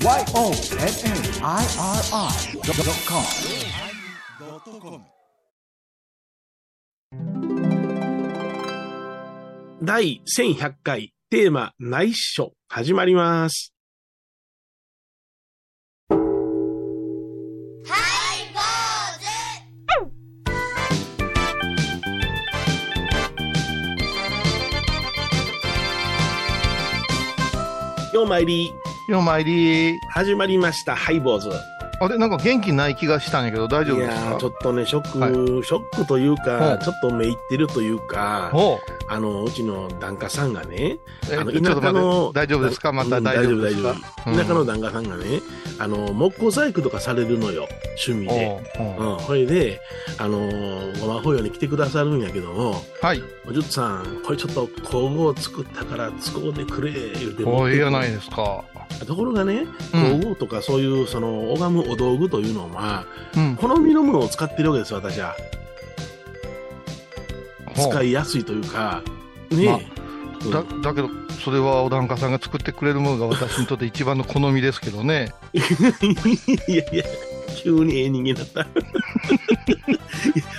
YONNIRI.com 第1100回テーマ内緒始まります。ようまいり、ようまいり。始まりました、ハイボーズ。あれ、なんか元気ない気がしたんやけど、大丈夫いですか？やーちょっとね、ショック、はい。ショックというほか、う。ちょっとめいってるというか、あの、うちの檀家さんがね、えあの田舎の大丈夫ですか？またうん大丈夫ですか？大丈夫田舎の檀家さんがね、あの、木工細工とかされるのよ、趣味で。おうん、それで、あのー、ごま法要に来てくださるんやけども、はい。おじゅっさん、これちょっと工具を作ったから使うてくれ、言うておう、ええやないいですか？ところがね、うん工具とかそういう、その、拝むお道具というのは、うん。好みのものを使ってるわけです、私は。使い。いやすいというか、ねえ。だ、だけど、それはお檀家さんが作ってくれるものが私にとって一番の好みですけどね。いやいや、急にええ人間だった。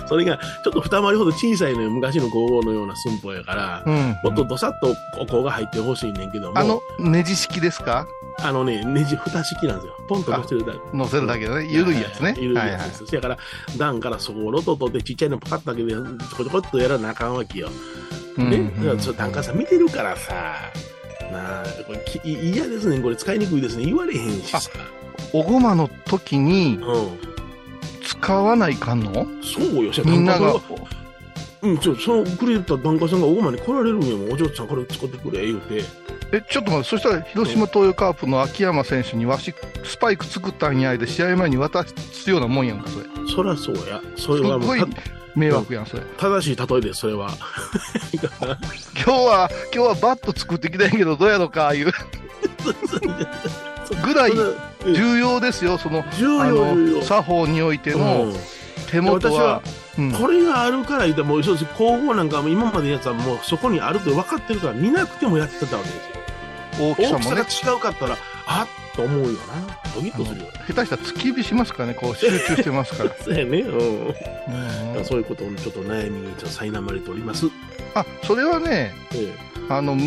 それが、ちょっと二回りほど小さいのよ。昔の工房のような寸法やから、うん。もっとどさっとお香が入ってほしいねんけども、あの、ネジ式ですか？あのね、ネジ蓋式なんですよ。ポンと乗せるだけ。乗せるだけでね。ゆるいやつね。ゆるいはいはいやつです。だから、段からそこをロトとでちっちゃいのパカッと開けて、ちょこちょこっとやらなあかんわけよ。うんね。うんだから、ちょっと檀家さん見てるからさ、なあ、これ嫌ですね。これ使いにくいですね。言われへんしさ。おごまの時にうん。使わないかんの？そうよ、みんながうん、ちょ、そのくれた檀家さんがおごまに来られるんよ。お嬢ちゃんこれ使ってくれ、言うて。え、ちょっと待って、そしたら広島東洋カープの秋山選手にわし、スパイク作ったんやで、試合前に渡すようなもんやんか、それ。そりゃそうや。そすれはもうっごい迷惑やん、それ。た正しい例えです、それは。今日は、今日はバット作ってきたんやけど、どうやろか、いう ぐらい重要ですよ、その、あ重要。作法においてのうん手元は、うんこれがあるから言う、そうです工房なんかも今までのやつはもうそこにあると分かってるから見なくてもやってたわけですよ。大きさもね大きさが、違うかったら、あっと思うよな。ドキッとするよ。下手したら突き指しますからね、こう 集中してますから。そうやね。うん。うんそういうことをちょっと悩みにちょっと苛まれております。あ、それはね、えあの、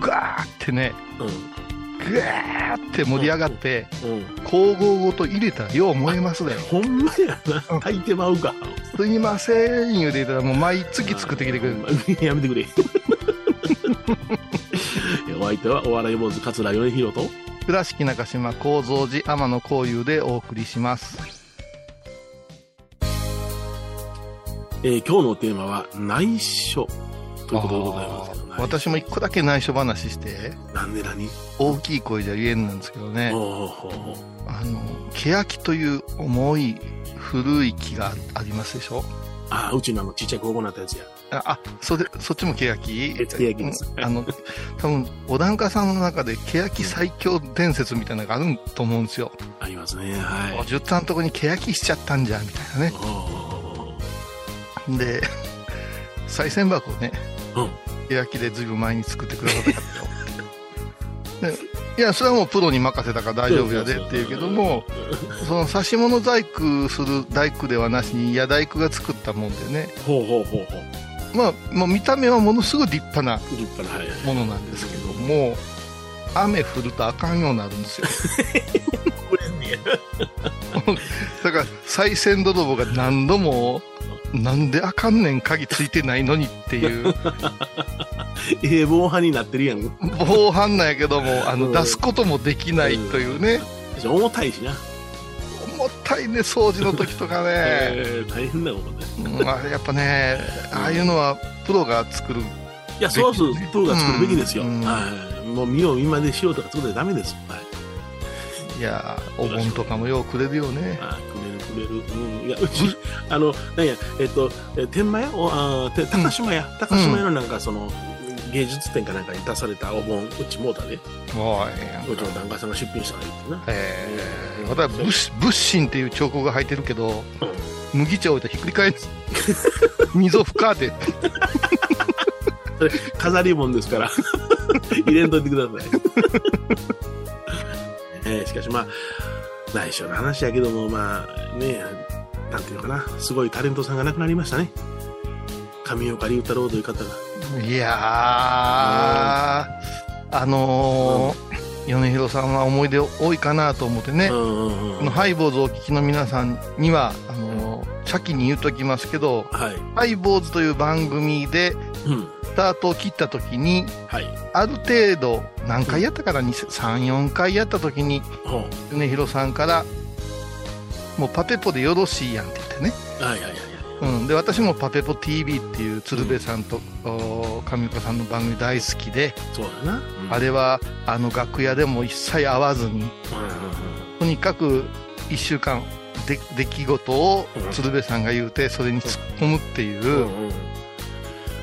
ガーってね、え。グーって盛り上がって、うん。うん。光合ごと入れたらよう燃えますね。ほんまやな。炊いてまうか。すいません、言うてたらもう毎月作ってきてくれる。る。やめてくれ。お相手はお笑い坊主桂米宏と。倉敷中島幸三寺天野幸雄でお送りします。えー今日のテーマは内緒ということでございますけど、あー私も一個だけ内緒話して、なんで何？大きい声じゃ言えんなんですけどね、あの、欅という重い古い木がありますでしょ？ああ、うちのあのちっちゃい高校になったやつや。あ、あそれ、そっちも欅え欅ですうんあの、多分、お檀家さんの中で欅最強伝説みたいなのがあると思うんですよ。ありますね。はい。おじゅったんとこに欅しちゃったんじゃ、みたいなね。で、賽銭箱をね、うん欅でずいぶん前に作ってくださったよ。でいや、それはもうプロに任せたから大丈夫やでって言うけども、その指物細工する大工ではなしに、矢大工が作ったもんでね、うほうほうほうほう。まあ、もう見た目はものすごい立派な。ものなんですけども、雨降るとあかんようになるんですよ。だから、賽銭泥棒が何度も、なんであかんねん鍵ついてないのにっていう、ええ防犯になってるやん。防犯なんやけども、あの、うん出すこともできないというね、重たいしな。重たいね、掃除の時とかね。えー大変なことです。うんあれやっぱね、ああいうのはプロが作る。いや、そうそう、プロが作るべきですよ。うんはい。もう見よう見までしようとか作ってダメです。はい。いやー、お盆とかもようくれるよね。あくれるくれる。うん。いや、うち、あの、なんや、えっと、え天満屋？おあて高島屋、高島屋のなんかその、芸術展かなんかに出されたお盆、うちもうたで、もうちの檀家さんが出品したらいいってな。ええまたブッシュ、ブッシンっていう彫刻が入ってるけど、麦茶置いたらひっくり返る。溝深で。それ、飾り盆ですから、入れんといてください。えーしかしまあ、内緒の話やけども、まあ、ね、なんていうのかな、すごいタレントさんが亡くなりましたね。上岡龍太郎という方が。いやー、あのー、米広さんは思い出多いかなと思ってね、うんうんうん。このハイボーズをお聞きの皆さんには、あのー先に言うときますけど、はい。ハイボーズという番組でうん。スタートを切った時に、はい。ある程度、何回やったかな、2 3、4回やった時に、ほ米広さんから、もうパペポでよろしいやんって言ってね。うはいはいはいはい。うん、で私もパペポ TV っていう鶴瓶さんと、お上岡さんの番組大好きで、そうだな。うんあれはあの楽屋でも一切会わずにうんうんうんとにかく1週間で出来事をうん鶴瓶さんが言うてそれに突っ込むっていう、うんうん。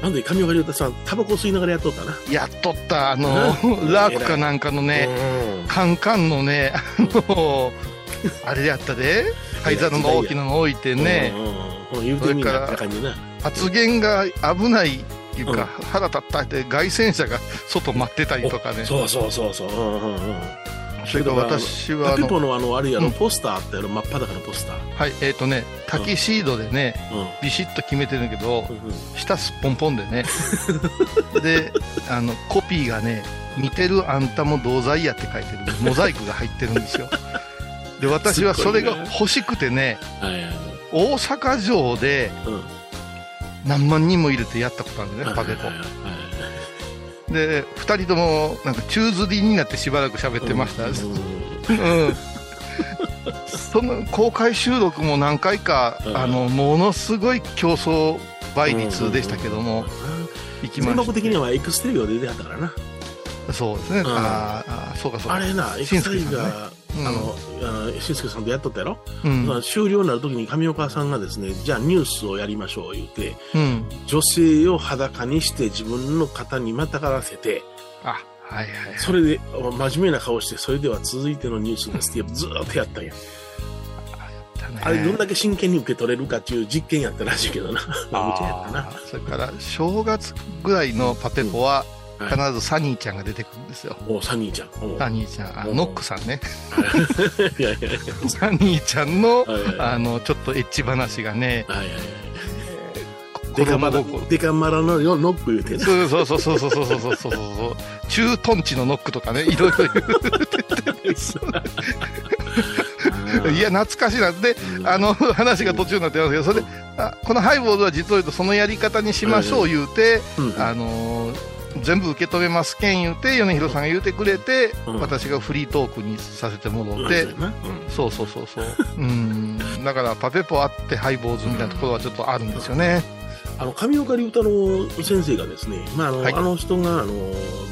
なんで上岡龍太さん、タバコ吸いながらやっとったな。やっとったあのうん ラークかなんかのねうんカンカンのね あのあれやったで灰皿の大きなの置いてねうんうんうん。言うてみんなって感じな。発言が危ないっていうか腹立ったって凱旋者が外待ってたりとかねそうそうそうそう。うんうんうん。それから私はパペあのポのあの、あれやろ、うんポスターあったやろ、真っ裸のポスター。はいえっ、とねタキシードでねうん。ビシッと決めてるんだけどうんうん下すっぽんぽんでね であのコピーがね「見てるあんたも同罪や」って書いてるモザイクが入ってるんですよ で私はそれが欲しくてねはいはいはい。大阪城でうん。何万人も入れてやったことあるんだねパペポはいはいはいで2人ともなんか宙吊りになってしばらく喋ってました、うん。うん、その公開収録も何回か、うん。あのものすごい競争倍率でしたけども、行きま全した。国的には X テレビが出てはったからな。そうですね、ん。あーあーそうかそうか。あれな、し X んすけさんねテレビが、うんあの、しんすけさんとやっとったやろ、うん。まあ終了になるときに上岡さんがですね、じゃあニュースをやりましょう言うて、うん。女性を裸にして自分の肩にまたがらせて、あはいはいそれで真面目な顔して、それでは続いてのニュースですってずーっとやったんや。あれどんだけ真剣に受け取れるかっていう実験やったらしいけどな。それから正月ぐらいのパペポはうん必ずサニーちゃんが出てくるんですよ、おサニーちゃん。お。サニーちゃん。あうんノックさんね。い。やいやいや。サニーちゃんのあのちょっとエッチ話がねはいはいはい。デカマラデカマラのよノック言うてな。そうそうそうそうそうそうそうそうそう。駐屯地のノックとかねいろいろ言う いや懐かしいな。でうん。あの話が途中になってますけどそれであこのハイボールは実を言うとそのやり方にしましょう言うて、うん。あのー全部受け止めますけん言うて米広さんが言うてくれて、うん。私がフリートークにさせてもうんらって、そうん。そうそうそうそう。うん。だからパペポあってハイボーズみたいなところはちょっとあるんですよね、あの上岡龍太郎先生がですね、まああのはい。あの人があの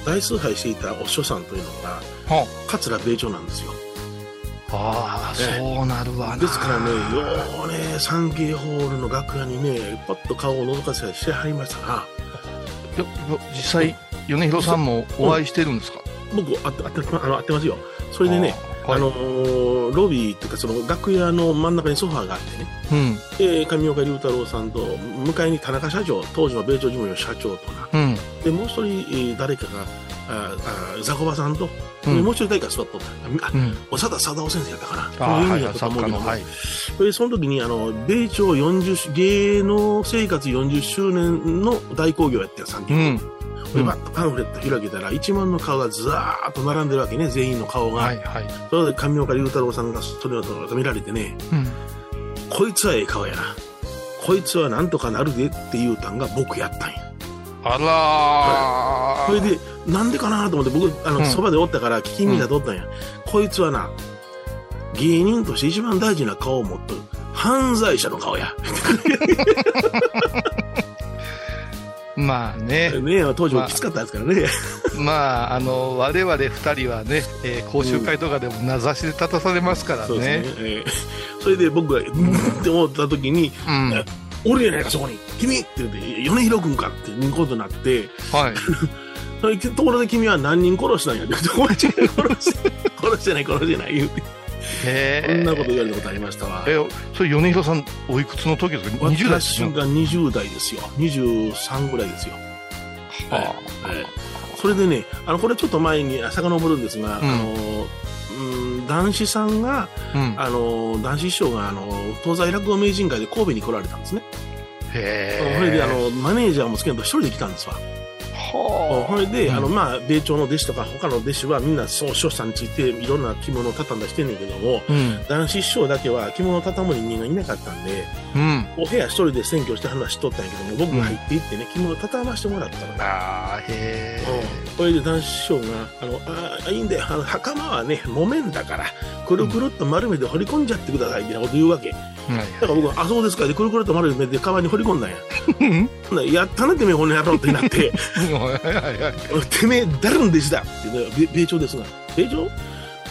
大崇拝していたお師匠さんというのがは桂米朝なんですよ。ああ、ねそうなるわな。ですからね、ようね、サンケイホールの楽屋にね、パッと顔を覗かせてはりましたな。実際米広さんもお会いしてるんですか、僕、あって、あって、あの、あってますよ。それでね、あーはい。あのーロビーっていうか、その楽屋の真ん中にソファーがあってね、うん。で、上岡龍太郎さんと、向かいに田中社長、当時の米朝事務所社長とな、うん。で、もう一人、えー誰かが、ああザコバさんと、うんでもう一人誰か座っとった。あ、うん長田貞夫先生やったかな。あーはいやったとはいで、その時に、あの、米朝40周、芸能生活40周年の大興行やってた、3件。うんで、バッとパンフレット開けたら、1万の顔がずらーっと並んでるわけね、全員の顔が。はいはいそれで、上岡龍太郎さんがそれを見られてね、うんこいつはええ顔やな。こいつはなんとかなるでって言うたんが僕やったんや。あらーそれで、なんでかなと思って、僕、あの、うんそばでおったから聞き耳が通ったんや。こいつはな、芸人として一番大事な顔を持っとる。犯罪者の顔や。まあねね当時もきつかったですからね。まあ、あの、我々二人はね、えー講習会とかでも名指しで立たされますからそうね。ですね。えーそれで僕が、うんって思った時に、うん。はい。おるやないか、そこに。君って言って、米広君かっていうことになって、それところで君は何人殺したんやって殺して、殺してない、殺してない、言うて。へそんなえ。こと言われたことありましたわ。え、それ、米広さん、おいくつの時ですか ?20 代ですが20代ですよ。23ぐらいですよ。ははいそれでね、あの、これちょっと前に遡るんですが、うんあの、うん、男子さんが、うん。あの、男子師匠が、あの、東西落語名人会で神戸に来られたんですね。へえ。それで、あの、マネージャーもつけんと一人で来たんですわ。はそれで、うんあの、まあ、米朝の弟子とか他の弟子はみんな、その師匠さんについていろんな着物を畳んだりしてんねんけども、うん。男子師匠だけは着物を畳む人間がいなかったんで、うん。お部屋一人で選挙して話しとったんやけども、僕が入っていってね、着物を畳ましてもらったのね。ああ、へうん、それで男子師匠が、あの、ああ、いいんだよ、あの、袴はね、木綿だから、くるくるっと丸めて掘り込んじゃってください、みたいなこと言うわけ。だえ。はいから僕は、あ、そうですか、で、くるくるっと丸めて、川に掘り込んだんや。やったね、てめえ、この野郎ってなって、はいはいはい。てめえ、誰の弟子だって言うのが、米朝ですが、米朝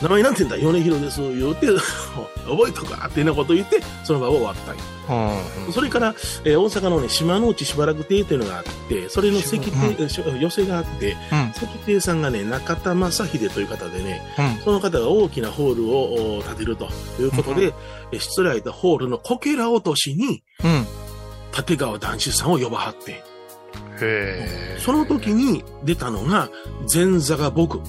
名前なんて言うんだ、米広です、言うて、覚えとかっていうようなこと言って、その場を終わったんや。うん。それから、えー大阪のね、島の内しばらく亭というのがあって、それの石亭、し寄せがあって、うん。石亭さんがね、中田正秀という方でね、うん。その方が大きなホールをお建てるということで、え失礼たホールのこけら落としに、うん。立川談志さんを呼ばはって、その時に出たのが、前座が僕、う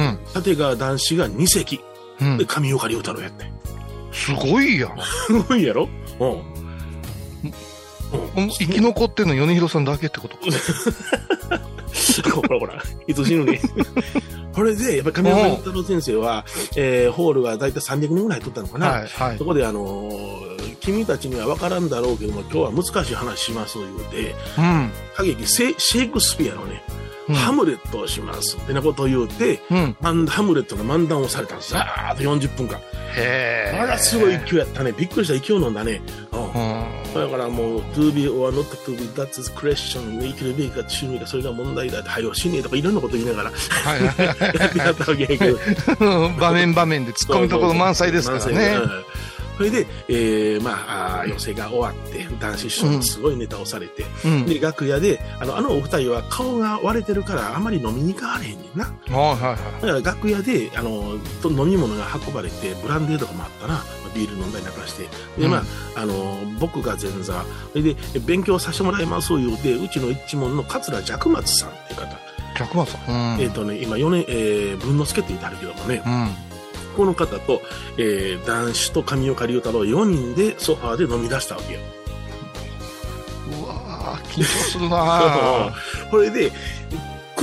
ん。立川談志が2席、うんで、。上岡龍太郎やって。すごいやん。すごいやろ？うん。うん生き残ってんの米広さんだけってこと？ほらほら、いつ死ぬね。これで、やっぱり上岡龍太郎先生は、えーホールがだいたい300人ぐらい入っとったのかな。はい。はいそ。こで、あのー君たちには分からんだろうけども、今日は難しい話します、言うて、うん。歌劇セシェイクスピアのね、うんハムレットをします、ってなことを言うて、うん。漫ハムレットの漫談をされたんです。ざーっと40分間。へえ。あら、すごい勢いやったね。びっくりした勢い飲んだね。うんうん。だからもう、to be or not to be, that's the question. 生きるべきか趣味か、それが問題だって、はよ、死ねとかいろんなこと言いながらはいはいはいやってやったわけやけど。場面場面で突っ込みどころ満載ですからね。満それで、えー、まあ、寄席が終わって、男子師匠もすごいネタをされて、うん。で、楽屋で、あの、あのお二人は顔が割れてるから、あんまり飲みに行かはれへんねんな。はいはいはい。だから楽屋で、あの、と飲み物が運ばれて、ブランデーとかもあったな、まあビール飲んだりなんかして。で、うんまあ、あの、僕が前座、それで、勉強させてもらいます言うて、うちの一門の桂寂松さんっていう方、百万さん。うん。えっ、とね、今4年、えー、文之助って言ってあるけどもね、うん。この方と、えー、男子と上岡龍太郎4人でソファーで飲み出したわけよ。うわー緊張するな これで、9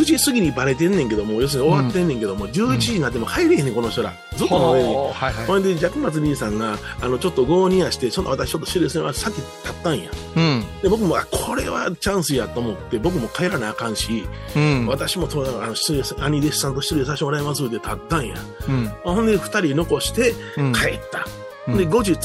時過ぎにバレてんねんけども、要するに終わってんねんけども、11時になっても入れへんねん、この人ら。ずっと飲めんねん。ほうはいはい。ほんで、ジャクマツ兄さんが、あの、ちょっと合にやして、その私ちょっと失礼するさっき立ったんや。うん。で、僕も、あ、これはチャンスやと思って、僕も帰らなあかんし、うん。私もと、あの、失礼さ、兄弟子さんと失礼させてもらいますって立ったんや。うん。ほんで、二人残してうん。帰った。うんで、後日、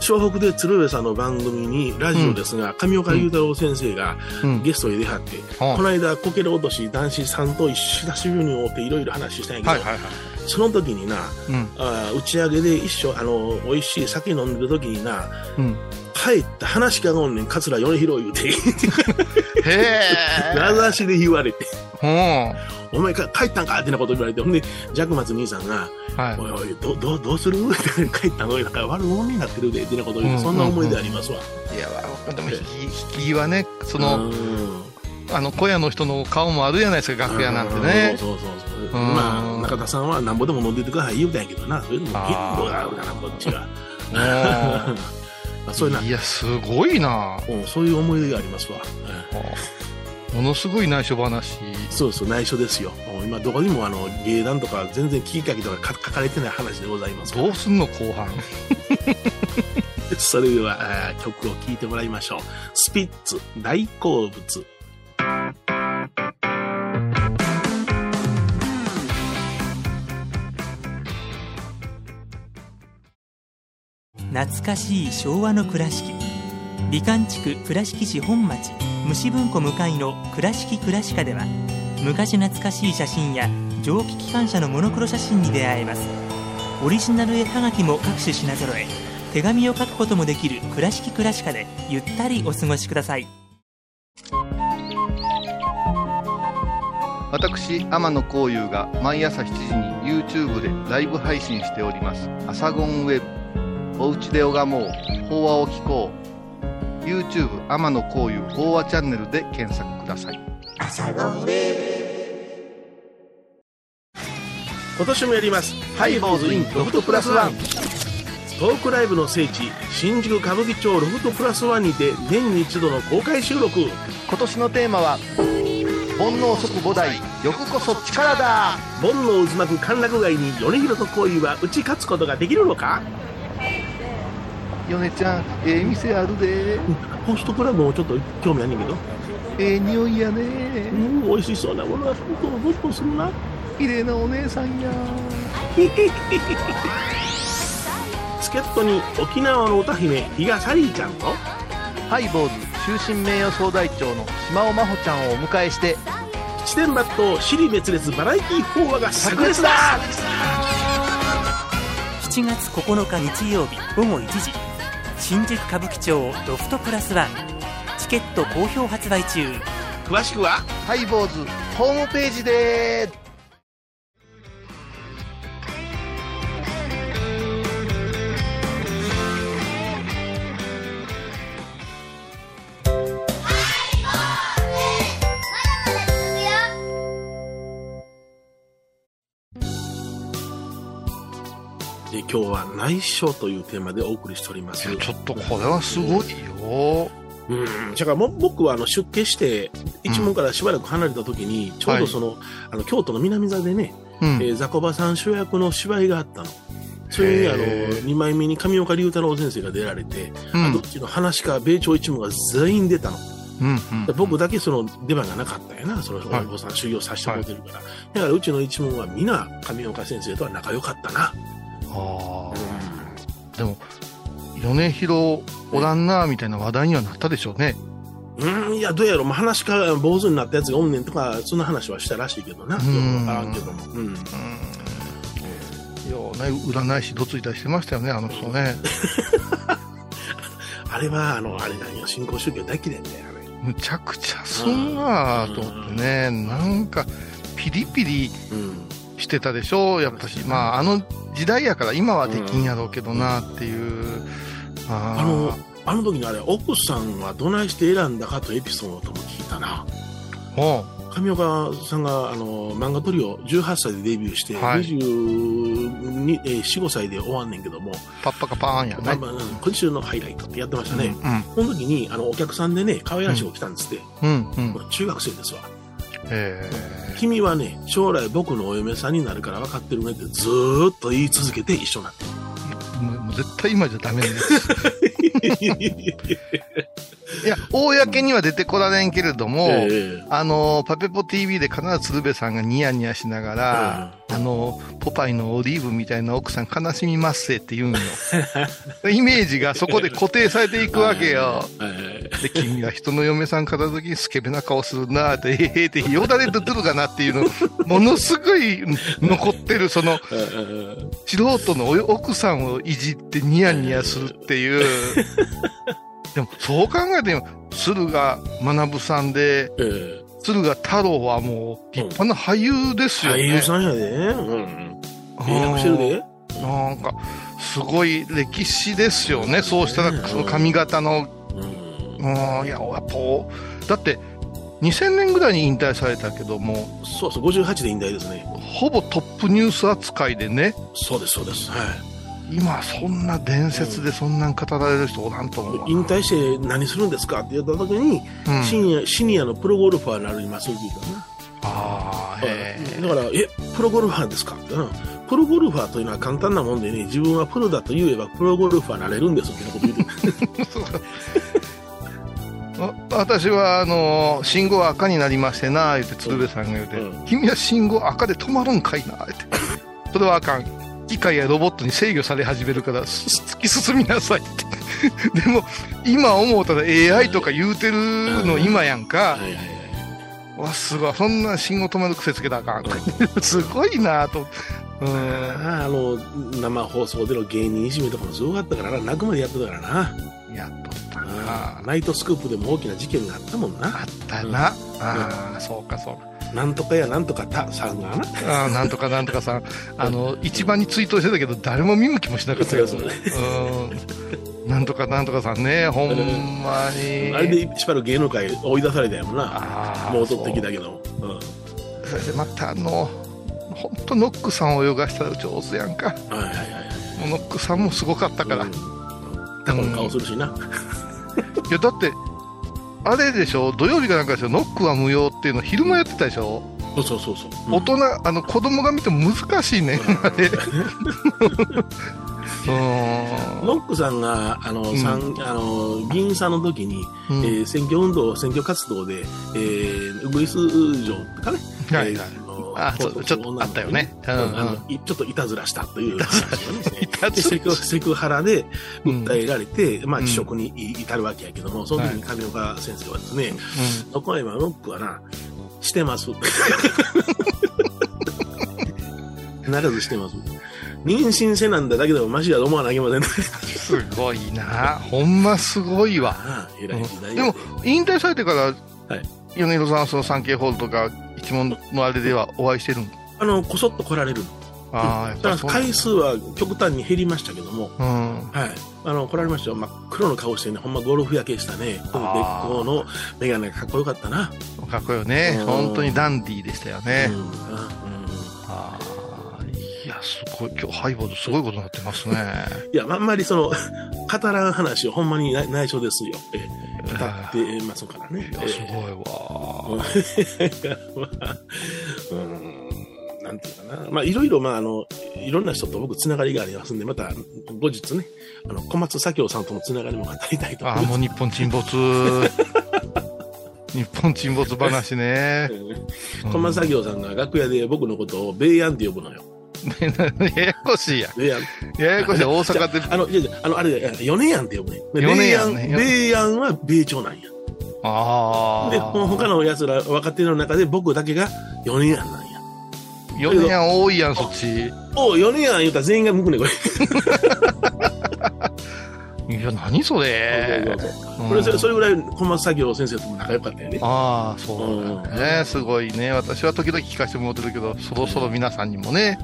湘北で鶴瓶さんの番組に、ラジオですが、上岡龍太郎先生がうん。ゲストに出はって、はこの間、こけら落とし男子さんと久しぶりに会うていろいろ話したんやけど、はいはいはい。その時にな、うん。あー打ち上げで一緒、あの、美味しい酒飲んでる時にな、うん。帰った話しかがおんねん、桂米広言うて、へえ。名指しで言われて、うん。お前か帰ったんかってなこと言われて、ほんで、ジャクマツ兄さんが、はいお。いおい、どどどうする？っ て帰ったの？なんか悪者になってるで、ってなこと言うそんな思い出ありますわ。いや、でも引き、引きはね、その、うんあの、小屋の人の顔もあるじゃないですか、楽屋なんてね。そうそうそう。うんまあ、中田さんはなんぼでも飲んでてください言うたんやけどな、そういうのも限度があるから、こっちが。まあ、そういうな、いや、すごいなうんそういう思い出がありますわ。うんものすごい内緒話。そうそう、内緒ですよ。うん今、どこにもあの芸談とか、全然聞きかけとか書かれてない話でございます。どうすんの、後半。それでは、曲を聴いてもらいましょう。スピッツ、大好物。懐かしい昭和の倉敷。美観地区倉敷市本町虫文庫向かいの「倉敷倉歯」では昔懐かしい写真や蒸気機関車のモノクロ写真に出会えます。オリジナル絵はがきも各種品揃え手紙を書くこともできる「倉敷倉歯」でゆったりお過ごしください。私天野幸雄が毎朝7時に YouTube でライブ配信しております「アサゴンウェブ」「おうちで拝もう。法話を聞こう」YouTube 天野幸雄法話チャンネルで検索ください今年もやります。ハイボーズインロフトプラスワン。トークライブの聖地新宿歌舞伎町ロフトプラスワンにて年に一度の公開収録。今年のテーマは煩悩即五代欲こそ力だ。煩悩渦巻く歓楽街に米広と恋は打ち勝つことができるのか？米ちゃんええ店あるで。ホストクラブもちょっと興味あんねんけど。ええ匂いやうねん美味しそうなものがどんどんどんどんするな。綺麗なお姉さんや。助っ人に沖縄の歌姫比嘉サリーちゃんと。ハイボーズ終身名誉総代長の島尾真帆ちゃんをお迎えして。七点抜刀尻滅裂バラエティー法話が炸裂だ。7月9日日曜日午後1時新宿歌舞伎町ロフトプラスワンチケット好評発売中。詳しくはハイボーズホームページで今日は内緒というテーマでお送りしております。ちょっとこれはすごいよ。うん、だからも僕はあの出家して一門からしばらく離れた時に、ちょうどその,、あの京都の南座でね、うん。えー、ザコバさん主役の芝居があったの。それにあのへー2枚目に上岡龍太郎先生が出られて、うん。あどっちの話か米朝一門が全員出たの。うんうんで僕だけその出番がなかったんやな、そのはい。お坊さん修行させてもらってるから。だからうちの一門は皆上岡先生とは仲良かったな。ああでも米広おらんなみたいな話題にはなったでしょうねうん、いや、どうやろう、まあ、話から坊主になったやつがおんねんとか、そんな話はしたらしいけどな。ようんくわからんけども。うん。うんいやね占い師どついたりしてましたよねあの人ね あれは、あの、あれなんよ、新興宗教大嫌いだよ、あれ。むちゃくちゃすんなと思ってねなんかピリピリうん。してたでしょ？やっぱし。まああの時代やから今はできんやろうけどなっていう、ああの、あの時にあれ、奥さんはどないして選んだかとエピソードも聞いたな。も上岡さんが、あの、漫画トリオ18歳でデビューして、はい。22、えー4、5歳で終わんねんけども、うパッパカパーンやね。まあ今週のハイライトってやってましたね。うんこの時に、あの、お客さんでね、可愛らしい子来たんですって。うんうん。中学生ですわ。え君はね、将来僕のお嫁さんになるから分かってるねってずーっと言い続けて一緒になってーもう絶対今じゃダメでする。いや公には出てこられんけれども、ええあの、パペポ TV で必ず鶴瓶さんがニヤニヤしながら、あの、ポパイのオリーブみたいな奥さん悲しみますせって言うんよ。イメージがそこで固定されていくわけよ。えで、君は人の嫁さん片付きスケベな顔するなって、ええって、よだれとってるかなっていうの、ものすごい残ってる、その、素人のお奥さんをいじってニヤニヤするっていう。でも、そう考えても、駿河学さんで、え駿河太郎はもう立派な俳優ですよね。俳優さんやで。うん。契約してるで？なんか、すごい歴史ですよね。そうしたら、その髪型の、うん。うん、いや、やっぱ、だって、2000年ぐらいに引退されたけども、そうそう、58で引退ですね。ほぼトップニュース扱いでね、そうです、そうです。はい。今そんな伝説でそんなん語られる人おらんと思う。引退して何するんですかって言った時に、うんシニア、シニアのプロゴルファーになりますって言ったな。ああ、へえ。だから、え、プロゴルファーですかってなプロゴルファーというのは簡単なもんでね、自分はプロだと言えばプロゴルファーになれるんですってこと言ってわ私は、あの、信号赤になりましてな、言って鶴瓶さんが言うて、うん君は信号赤で止まるんかいな、って。それはあかん。機械やロボットに制御され始めるから、す突き進みなさいって。でも、今思うたら AI とか言うてるの今やんか。はいはいはい。わ、すごい。そんな信号止まる癖つけたらあかん。すごいなと。うん。ああの、生放送での芸人いじめとかもすごかったからな、泣くまでやってたからな。やっとったあなあナイトスクープでも大きな事件があったもんな。あったな。ああ、そうかそうか。なんとかやなんとかたさんがな。ああ、なんとかなんとかさん、あの、一番にツイートしてたけど、誰も見向きもしなかったやつ。そうそううん。なんとかなんとかさんね、ほんまに。あれでしばらく芸能界追い出されたやもんな。ああ、戻ってきたけど。うん。それでまたあの、本当ノックさんを泳がしたら上手やんか。はいはいはいノックさんもすごかったから。タコの顔するしな。や、だって、あれでしょ、土曜日かなんかでしょ、ノックは無用っていうの昼間やってたでしょ、そうそうそうそう。うん。大人、あの、子供が見ても難しいね。ノックさんが、あの、ん。さんあの、議員さんの時に、うん。えー選挙運動、選挙活動で、えー、ウグイス城とかね、はいはい。えーのあそうちょっとあったよね。うんうんうん。あのいちょっといたずらしたという。話をね、いたでずら セクセクハラで訴えられて、まあ、うん。辞職に至るわけやけども、その時に上岡先生はですね、どこ今、ノックはな、してます。ならずしてます。妊娠せなんだだけでもマシだと思わなきゃいけません。ね。すごいな。ほんますごいわ。ああ偉い時代でも、引退されてから、はい米広さんはその産経ホールとか、一問のあれではお会いしてるんあの、こそっと来られる。ああ、だから回数は極端に減りましたけども、うん。はい。あの、来られましたよ。真っ黒の顔してね、ほんまゴルフ焼けしたね、この別光のメガネがかっこよかったな。かっこよね。うん本当にダンディーでしたよね。うん。うんああ、いや、すごい、今日ハイボードすごいことになってますね。いや、あんまりその、語らん話をほんまに内内緒ですよ。え語ってますからね。いや、すごいわ。まあ、うん、なんていうかな。まあ、いろいろ、まあ、あの、いろんな人と僕つながりがありますんで、また、後日ね、あの、小松左京さんとのつながりも語りたいと思ああ、います。もう日本沈没。日本沈没話ね。うん小松左京さんが楽屋で僕のことをベイヤンって呼ぶのよ。ややこしいや。ベイヤン。ややこしい。大阪で。あの、いやいやあの、あれ、ヨネヤンって呼ぶね。でヨネヤンねベイヤン、ベイヤンは米朝なんや。ああ。で、他の奴ら、若手の中で僕だけがヨネヤンなんや。4年多いやん、そっち。おう、ヨネヤン言うたら全員が向くね、これ。いや、何それ。これそれ、ぐらい小松作業先生とも仲良かったよね。ああ、そうだね。すごいね。私は時々聞かせてもらってるけど、そろそろ皆さんにもね、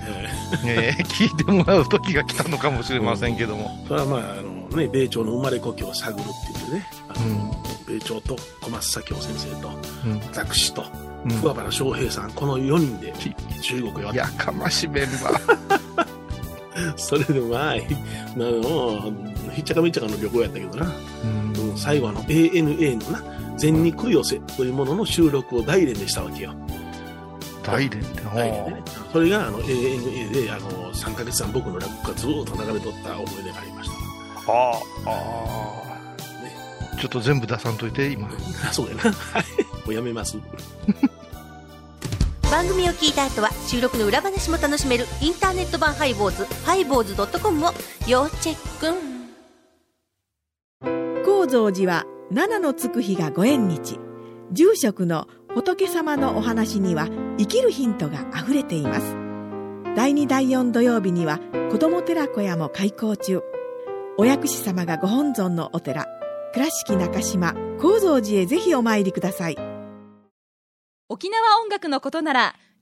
ええー 聞いてもらう時が来たのかもしれませんけども。ーそれはまあ、あのね、米朝の生まれ故郷を探るって言ってね、あの米朝と小松左京先生と、うん。私と、うん。桑原翔平さん、この4人で中国へ渡っやかましメンバー。それでまあ、ひあの、ひっちゃかめっちゃかの旅行やったけどな、うんうん最後あの ANA のな、全日空寄せというものの収録を大連でしたわけよ。大連って？大連でね。それがあの ANA であの3ヶ月間僕の落語がずーっと流れとった思い出がありました。ああ。ああ。ちょっと全部出さんといて、今。あ、そうやな。はい。もうやめます。番組を聞いた後は収録の裏話も楽しめるインターネット版ハイボーズハイボーズドットコムを要チェック。高蔵寺は七のつく日がご縁日。住職の仏様のお話には生きるヒントがあふれています。第2第4土曜日には子ども寺小屋も開校中。お薬師様がご本尊のお寺倉敷中島・高蔵寺へぜひお参りください。沖縄音楽のことなら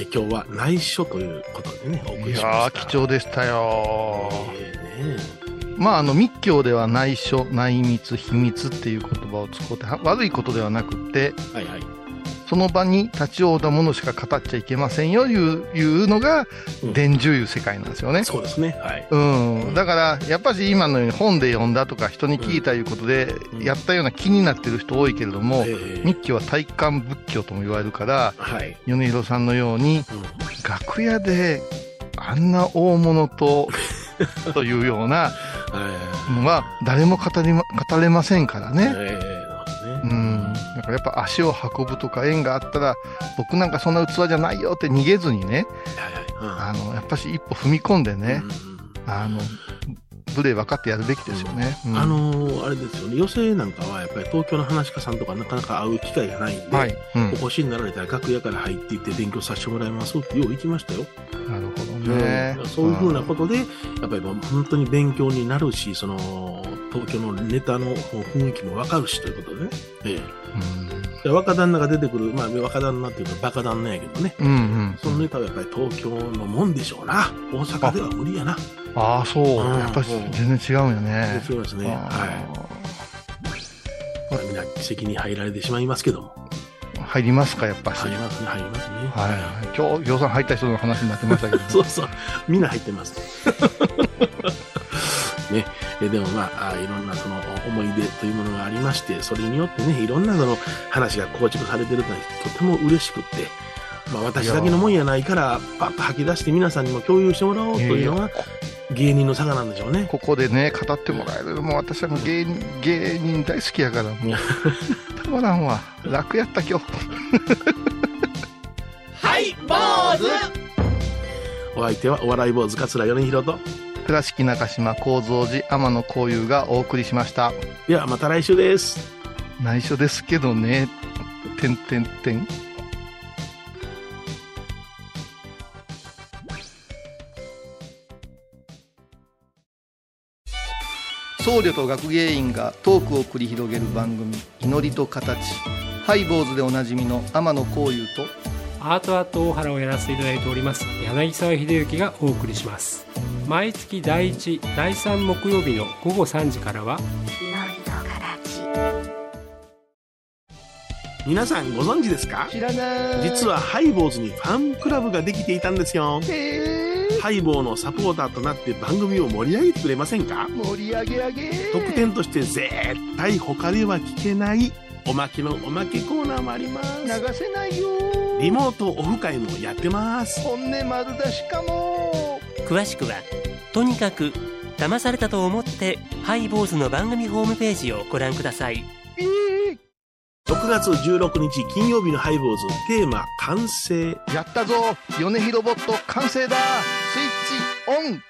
え今日は内緒ということでね、お送いりしまやー、した。貴重でしたよ。えーねまあ、あの、密教では内緒、内密、秘密っていう言葉を使って、は悪いことではなくって、はいはい。その場に立ち会うたものしか語っちゃいけませんよ、いう、いうのがうん、伝授いう世界なんですよね。そうですね。はい。うん。だから、やっぱし今のように本で読んだとか人に聞いたいうことでう、んやったような気になってる人多いけれども、えー密教は体感仏教とも言われるから、はい。米広さんのように、うん楽屋であんな大物と、というようなえのは誰も語りま語れませんからーね。からやっぱ足を運ぶとか縁があったら、僕なんかそんな器じゃないよって逃げずにね、はいはい。あの、やっぱし一歩踏み込んでうんね、あの、無礼分かってやるべきですよね。うんあのーあれですよね、寄席なんかはやっぱり東京の話し家さんとかなかなか会う機会がないんで、はい。うん。お越しになられたら楽屋から入っていって勉強させてもらいますってよう行きましたよ。なるほどねうん。そういうふうなことで、やっぱり本当に勉強になるし、その、東京のネタの雰囲気もわかるしということでね。ええうん。で若旦那が出てくる、まあ若旦那っていうかバカ旦那やけどね。うんうん。そのネタはやっぱり東京のもんでしょうな。大阪では無理やな。ああ、そう。うんやっぱり全然違うんよね。そうですね。はい。まあ、みんな席に入られてしまいますけども。い。入りますか、やっぱし。入りますね、入りますね。はいはい。今日、ぎょうさん入った人の話になってましたけど。そうそう。みんな入ってます。ね。えでもまあ、あいろんなその思い出というものがありまして、それによってね、いろんなその話が構築されてるのはとても嬉しくって、まあ私だけのもんやないから、パッと吐き出して皆さんにも共有してもらおうというのが芸人の差がなんでしょうね。ここでね、語ってもらえる。もう私はもう芸人、芸人大好きやから、もう。たまらんわ。楽やった今日。はい、坊主お相手はお笑い坊主桂米広と、倉敷中島幸三寺天野幸雄がお送りしました。ではまた来週です。内緒ですけどね。てんてんてん。僧侶と学芸員がトークを繰り広げる番組「祈りと形」ハイボーズでおなじみの天野幸雄とアートアート大原をやらせていただいております柳沢秀幸がお送りします。毎月第1第3木曜日の午後3時からは皆さんご存知ですか？知らない。実はハイボーズにファンクラブができていたんですよ。ハイボーのサポーターとなって番組を盛り上げてくれませんか？盛り上げ上げ。特典として絶対他では聞けないおまけのおまけコーナーもあります。流せないよリモートオフ会もやってます。本音丸出しかも。詳しくはとにかく騙されたと思ってハイボーズの番組ホームページをご覧ください。6月16日金曜日のハイボーズテーマ完成。やったぞ。米広ボット完成だ。スイッチオン。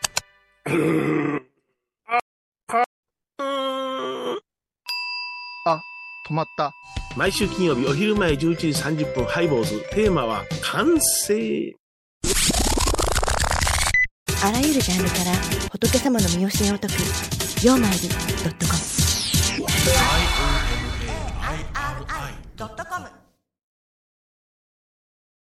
あ止まった毎週金曜日お昼前11時30分ハイボーズテーマは完成。あらゆるジャンルから仏様の身教えを解く「曜マイルドットコム」